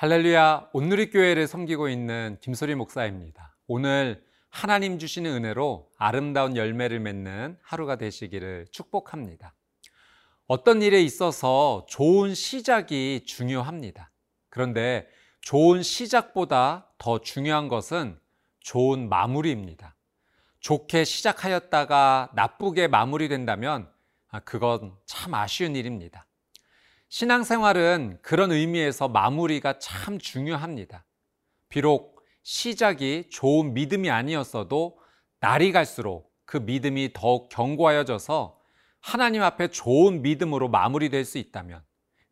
할렐루야, 온누리교회를 섬기고 있는 김소리 목사입니다. 오늘 하나님 주시는 은혜로 아름다운 열매를 맺는 하루가 되시기를 축복합니다. 어떤 일에 있어서 좋은 시작이 중요합니다. 그런데 좋은 시작보다 더 중요한 것은 좋은 마무리입니다. 좋게 시작하였다가 나쁘게 마무리된다면 그건 참 아쉬운 일입니다. 신앙생활은 그런 의미에서 마무리가 참 중요합니다. 비록 시작이 좋은 믿음이 아니었어도 날이 갈수록 그 믿음이 더욱 견고하여져서 하나님 앞에 좋은 믿음으로 마무리될 수 있다면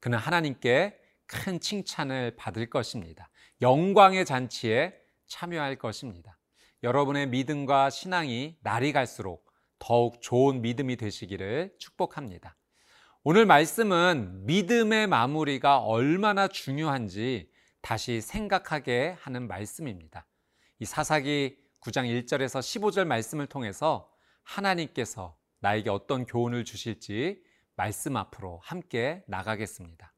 그는 하나님께 큰 칭찬을 받을 것입니다. 영광의 잔치에 참여할 것입니다. 여러분의 믿음과 신앙이 날이 갈수록 더욱 좋은 믿음이 되시기를 축복합니다. 오늘 말씀은 믿음의 마무리가 얼마나 중요한지 다시 생각하게 하는 말씀입니다. 이 사사기 9장 1절에서 15절 말씀을 통해서 하나님께서 나에게 어떤 교훈을 주실지 말씀 앞으로 함께 나가겠습니다.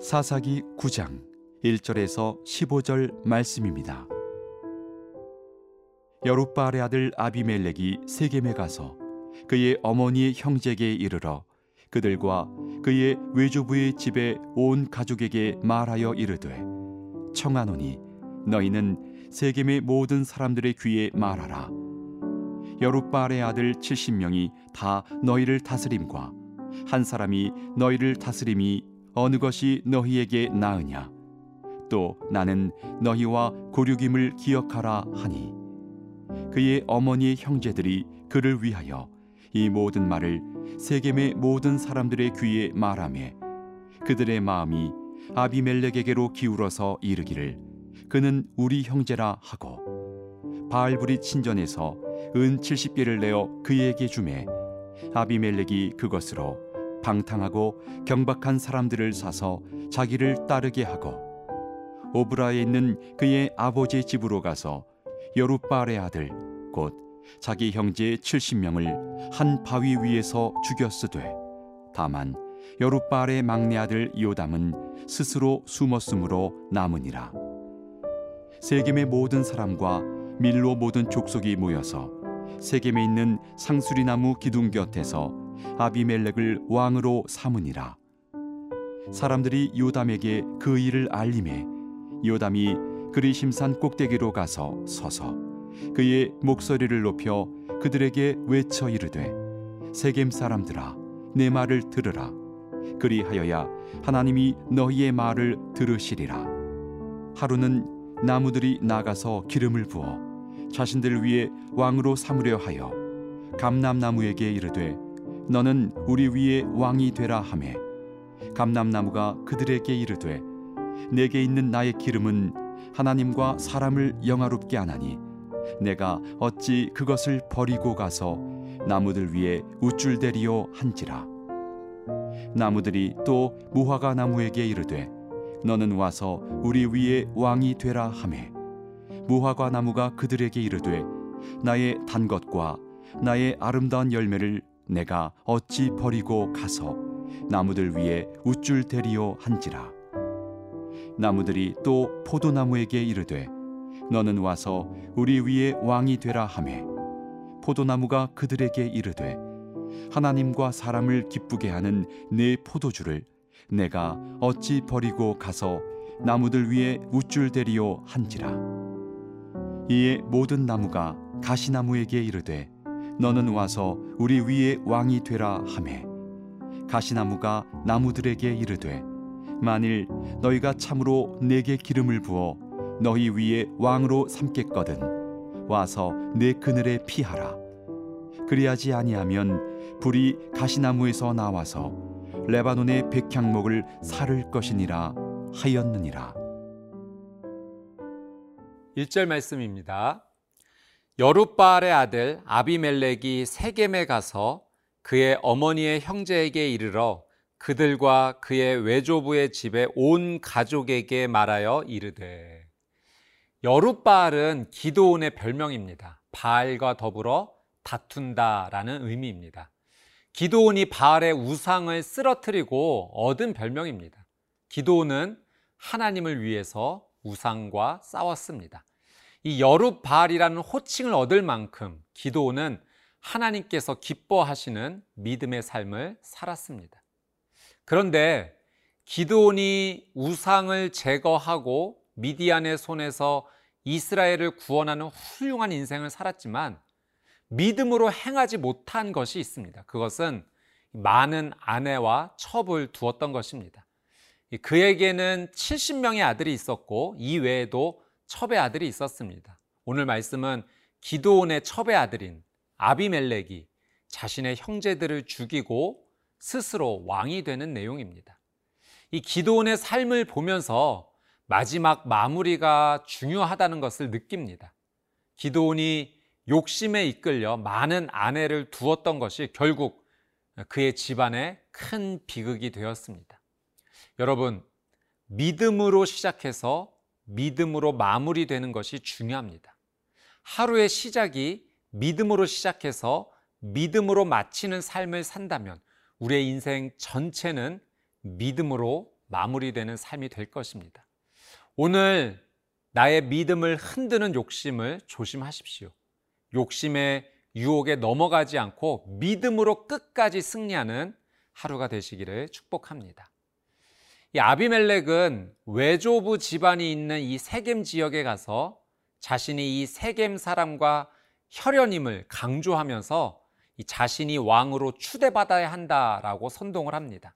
사사기 9장 1절에서 15절 말씀입니다. 여룻바알의 아들 아비멜렉이 세겜에 가서 그의 어머니의 형제에게 이르러 그들과 그의 외조부의 집에 온 가족에게 말하여 이르되 청하노니 너희는 세겜의 모든 사람들의 귀에 말하라. 여룻바알의 아들 70명이 다 너희를 다스림과 한 사람이 너희를 다스림이 어느 것이 너희에게 나으냐? 또 나는 너희와 고륙임을 기억하라 하니 그의 어머니의 형제들이 그를 위하여 이 모든 말을 세겜의 모든 사람들의 귀에 말하매 그들의 마음이 아비멜렉에게로 기울어서 이르기를 그는 우리 형제라 하고 바알브리 친전에서 은 70개를 내어 그에게 주매 아비멜렉이 그것으로 방탕하고 경박한 사람들을 사서 자기를 따르게 하고 오브라에 있는 그의 아버지 집으로 가서 여룻바알의 아들 곧 자기 형제 70명을 한 바위 위에서 죽였으되 다만 여룻바알의 막내 아들 요담은 스스로 숨었으므로 남으니라. 세겜의 모든 사람과 밀로 모든 족속이 모여서 세겜에 있는 상수리나무 기둥 곁에서 아비멜렉을 왕으로 삼으니라. 사람들이 요담에게 그 일을 알림해 요담이 그리심산 꼭대기로 가서 서서 그의 목소리를 높여 그들에게 외쳐 이르되 세겜 사람들아 내 말을 들으라. 그리하여야 하나님이 너희의 말을 들으시리라. 하루는 나무들이 나가서 기름을 부어 자신들 위에 왕으로 삼으려 하여 감람나무에게 이르되 너는 우리 위에 왕이 되라 하매 감람나무가 그들에게 이르되 내게 있는 나의 기름은 하나님과 사람을 영화롭게 하나니 내가 어찌 그것을 버리고 가서 나무들 위에 우쭐대리요 한지라. 나무들이 또 무화과 나무에게 이르되 너는 와서 우리 위에 왕이 되라 하매. 무화과 나무가 그들에게 이르되 나의 단 것과 나의 아름다운 열매를 내가 어찌 버리고 가서 나무들 위에 우쭐대리요 한지라 나무들이 또 포도나무에게 이르되 너는 와서 우리 위에 왕이 되라 하매. 포도나무가 그들에게 이르되 하나님과 사람을 기쁘게 하는 내 포도주를 내가 어찌 버리고 가서 나무들 위에 우쭐대리요 한지라? 이에 모든 나무가 가시나무에게 이르되 너는 와서 우리 위에 왕이 되라 하매. 가시나무가 나무들에게 이르되 만일 너희가 참으로 내게 기름을 부어 너희 위에 왕으로 삼겠거든 와서 내 그늘에 피하라 그리하지 아니하면 불이 가시나무에서 나와서 레바논의 백향목을 살을 것이니라 하였느니라 1절 말씀입니다. 여룻바알의 아들 아비멜렉이 세겜에 가서 그의 어머니의 형제에게 이르러 그들과 그의 외조부의 집에 온 가족에게 말하여 이르되 여룻바알은 기도온의 별명입니다. 바알과 더불어 다툰다라는 의미입니다. 기도온이 바알의 우상을 쓰러뜨리고 얻은 별명입니다. 기도온은 하나님을 위해서 우상과 싸웠습니다. 이 여룻바알이라는 호칭을 얻을 만큼 기도온은 하나님께서 기뻐하시는 믿음의 삶을 살았습니다. 그런데 기도온이 우상을 제거하고 미디안의 손에서 이스라엘을 구원하는 훌륭한 인생을 살았지만 믿음으로 행하지 못한 것이 있습니다. 그것은 많은 아내와 첩을 두었던 것입니다. 그에게는 70명의 아들이 있었고 이 외에도 첩의 아들이 있었습니다. 오늘 말씀은 기도온의 첩의 아들인 아비멜렉이 자신의 형제들을 죽이고 스스로 왕이 되는 내용입니다. 이 기도원의 삶을 보면서 마지막 마무리가 중요하다는 것을 느낍니다. 기도원이 욕심에 이끌려 많은 아내를 두었던 것이 결국 그의 집안에 큰 비극이 되었습니다. 여러분, 믿음으로 시작해서 믿음으로 마무리되는 것이 중요합니다. 하루의 시작이 믿음으로 시작해서 믿음으로 마치는 삶을 산다면 우리의 인생 전체는 믿음으로 마무리되는 삶이 될 것입니다. 오늘 나의 믿음을 흔드는 욕심을 조심하십시오. 욕심의 유혹에 넘어가지 않고 믿음으로 끝까지 승리하는 하루가 되시기를 축복합니다. 이 아비멜렉은 외조부 집안이 있는 이 세겜 지역에 가서 자신이 이 세겜 사람과 혈연임을 강조하면서 이 자신이 왕으로 추대받아야 한다라고 선동을 합니다.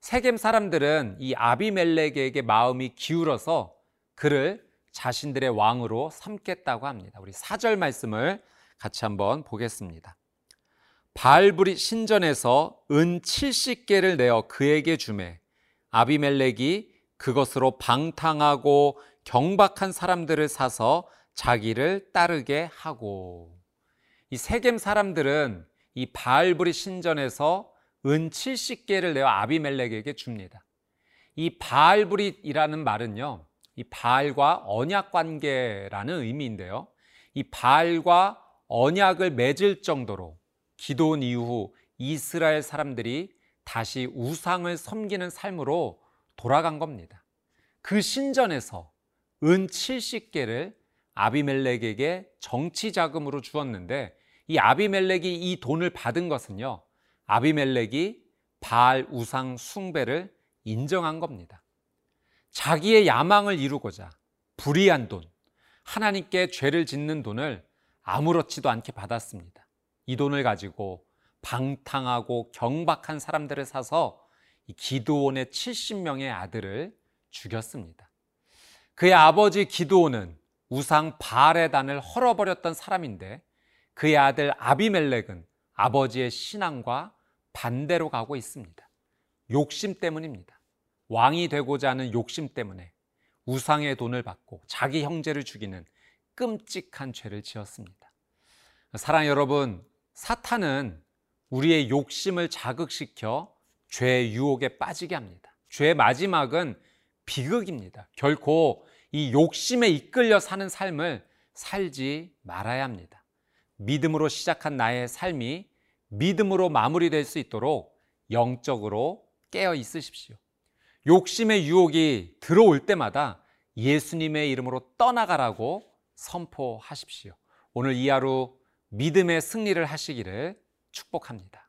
세겜 사람들은 이 아비멜렉에게 마음이 기울어서 그를 자신들의 왕으로 삼겠다고 합니다. 우리 사절 말씀을 같이 한번 보겠습니다. 바알브리 신전에서 은 70개를 내어 그에게 주매 아비멜렉이 그것으로 방탕하고 경박한 사람들을 사서 자기를 따르게 하고 이 세겜 사람들은 이 바알브리 신전에서 은 70개를 내어 아비멜렉에게 줍니다. 이 바알브릿이라는 말은요. 이 바알과 언약 관계라는 의미인데요. 이 바알과 언약을 맺을 정도로 기도원 이후 이스라엘 사람들이 다시 우상을 섬기는 삶으로 돌아간 겁니다. 그 신전에서 은 70개를 아비멜렉에게 정치 자금으로 주었는데 이 아비멜렉이 이 돈을 받은 것은요. 아비멜렉이 바알 우상 숭배를 인정한 겁니다. 자기의 야망을 이루고자 불의한 돈, 하나님께 죄를 짓는 돈을 아무렇지도 않게 받았습니다. 이 돈을 가지고 방탕하고 경박한 사람들을 사서 기도원의 70명의 아들을 죽였습니다. 그의 아버지 기도원은 우상 바알의 단을 헐어버렸던 사람인데 그의 아들 아비멜렉은 아버지의 신앙과 반대로 가고 있습니다. 욕심 때문입니다. 왕이 되고자 하는 욕심 때문에 우상의 돈을 받고 자기 형제를 죽이는 끔찍한 죄를 지었습니다. 사랑 여러분, 사탄은 우리의 욕심을 자극시켜 죄의 유혹에 빠지게 합니다. 죄의 마지막은 비극입니다. 결코 이 욕심에 이끌려 사는 삶을 살지 말아야 합니다. 믿음으로 시작한 나의 삶이 믿음으로 마무리될 수 있도록 영적으로 깨어 있으십시오. 욕심의 유혹이 들어올 때마다 예수님의 이름으로 떠나가라고 선포하십시오. 오늘 이 하루 믿음의 승리를 하시기를 축복합니다.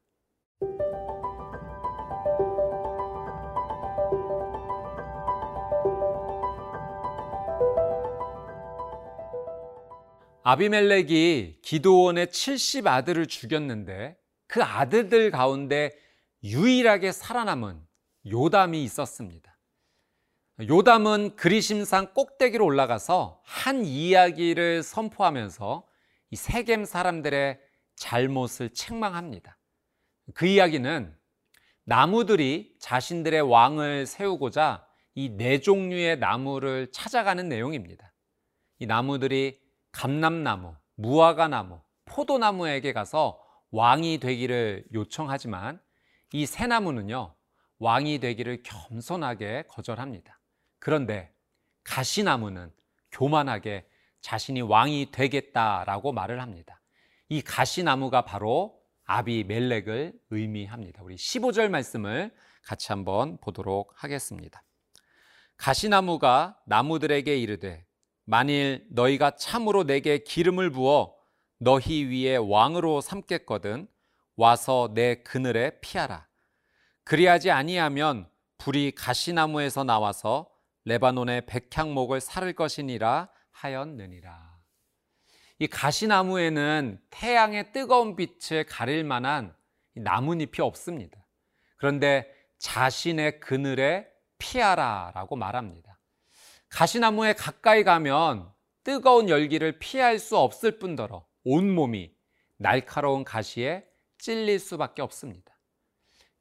아비멜렉이 기도원의 70 아들을 죽였는데 그 아들들 가운데 유일하게 살아남은 요담이 있었습니다. 요담은 그리심산 꼭대기로 올라가서 한 이야기를 선포하면서 이 세겜 사람들의 잘못을 책망합니다. 그 이야기는 나무들이 자신들의 왕을 세우고자 이 네 종류의 나무를 찾아가는 내용입니다. 이 나무들이 감람나무, 무화과나무, 포도나무에게 가서 왕이 되기를 요청하지만 이새 나무는요, 왕이 되기를 겸손하게 거절합니다. 그런데 가시나무는 교만하게 자신이 왕이 되겠다라고 말을 합니다. 이 가시나무가 바로 아비멜렉을 의미합니다. 우리 15절 말씀을 같이 한번 보도록 하겠습니다. 가시나무가 나무들에게 이르되 만일 너희가 참으로 내게 기름을 부어 너희 위에 왕으로 삼겠거든 와서 내 그늘에 피하라. 그리하지 아니하면 불이 가시나무에서 나와서 레바논의 백향목을 사를 것이니라 하였느니라. 이 가시나무에는 태양의 뜨거운 빛을 가릴 만한 나뭇잎이 없습니다. 그런데 자신의 그늘에 피하라라고 말합니다. 가시나무에 가까이 가면 뜨거운 열기를 피할 수 없을 뿐더러 온몸이 날카로운 가시에 찔릴 수밖에 없습니다.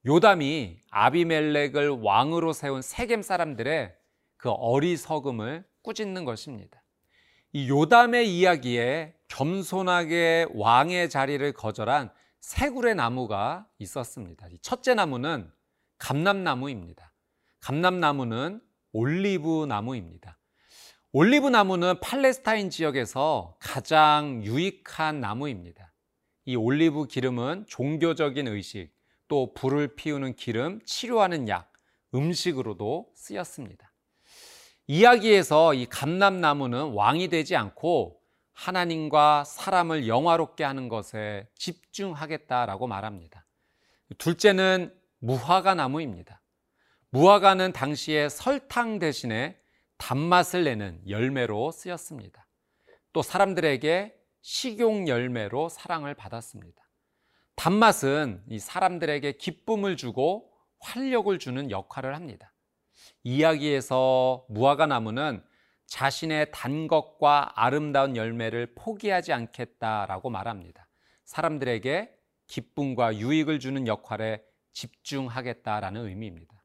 요담이 아비멜렉을 왕으로 세운 세겜 사람들의 그 어리석음을 꾸짖는 것입니다. 이 요담의 이야기에 겸손하게 왕의 자리를 거절한 세 그루의 나무가 있었습니다. 첫째 나무는 감람나무입니다. 감람나무는 올리브 나무입니다. 올리브 나무는 팔레스타인 지역에서 가장 유익한 나무입니다. 이 올리브 기름은 종교적인 의식, 또 불을 피우는 기름, 치료하는 약, 음식으로도 쓰였습니다. 이야기에서 이 감람나무는 왕이 되지 않고 하나님과 사람을 영화롭게 하는 것에 집중하겠다라고 말합니다. 둘째는 무화과 나무입니다. 무화과는 당시에 설탕 대신에 단맛을 내는 열매로 쓰였습니다. 또 사람들에게 식용 열매로 사랑을 받았습니다. 단맛은 이 사람들에게 기쁨을 주고 활력을 주는 역할을 합니다. 이야기에서 무화과 나무는 자신의 단 것과 아름다운 열매를 포기하지 않겠다라고 말합니다. 사람들에게 기쁨과 유익을 주는 역할에 집중하겠다라는 의미입니다.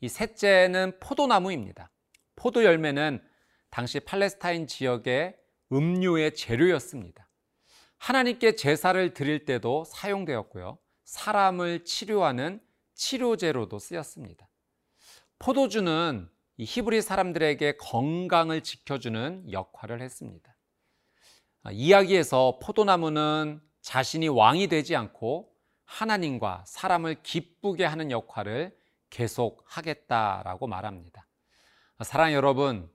이 셋째는 포도나무입니다. 포도 열매는 당시 팔레스타인 지역의 음료의 재료였습니다. 하나님께 제사를 드릴 때도 사용되었고요. 사람을 치료하는 치료제로도 쓰였습니다. 포도주는 히브리 사람들에게 건강을 지켜주는 역할을 했습니다. 아, 이야기에서 포도나무는 자신이 왕이 되지 않고 하나님과 사람을 기쁘게 하는 역할을 계속 하겠다라고 말합니다. 아, 사랑 여러분,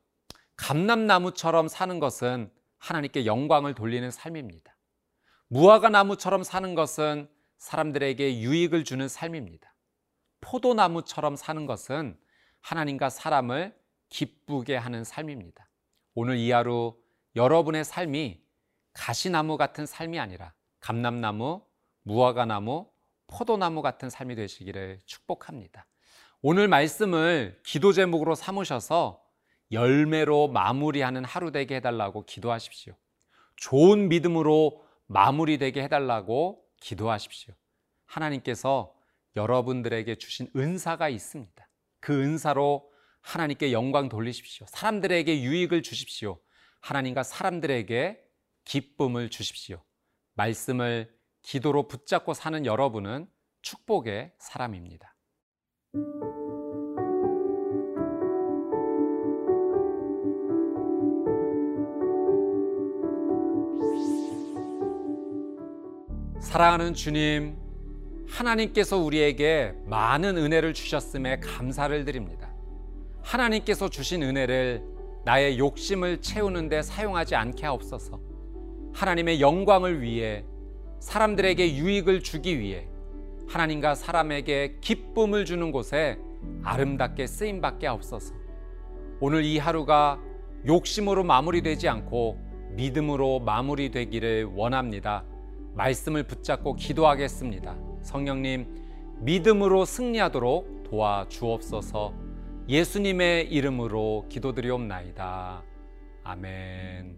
감람나무처럼 사는 것은 하나님께 영광을 돌리는 삶입니다. 무화과 나무처럼 사는 것은 사람들에게 유익을 주는 삶입니다. 포도나무처럼 사는 것은 하나님과 사람을 기쁘게 하는 삶입니다. 오늘 이 하루 여러분의 삶이 가시나무 같은 삶이 아니라 감람나무, 무화과나무, 포도나무 같은 삶이 되시기를 축복합니다. 오늘 말씀을 기도 제목으로 삼으셔서 열매로 마무리하는 하루 되게 해달라고 기도하십시오. 좋은 믿음으로 마무리되게 해달라고 기도하십시오. 하나님께서 여러분들에게 주신 은사가 있습니다. 그 은사로 하나님께 영광 돌리십시오. 사람들에게 유익을 주십시오. 하나님과 사람들에게 기쁨을 주십시오. 말씀을 기도로 붙잡고 사는 여러분은 축복의 사람입니다. 사랑하는 주님, 하나님께서 우리에게 많은 은혜를 주셨음에 감사를 드립니다. 하나님께서 주신 은혜를 나의 욕심을 채우는데 사용하지 않게 하옵소서. 하나님의 영광을 위해 사람들에게 유익을 주기 위해 하나님과 사람에게 기쁨을 주는 곳에 아름답게 쓰임 받게 하옵소서. 오늘 이 하루가 욕심으로 마무리되지 않고 믿음으로 마무리되기를 원합니다. 말씀을 붙잡고 기도하겠습니다. 성령님, 믿음으로 승리하도록 도와주옵소서 예수님의 이름으로 기도드리옵나이다. 아멘.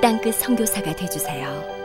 땅끝 성교사가 되주세요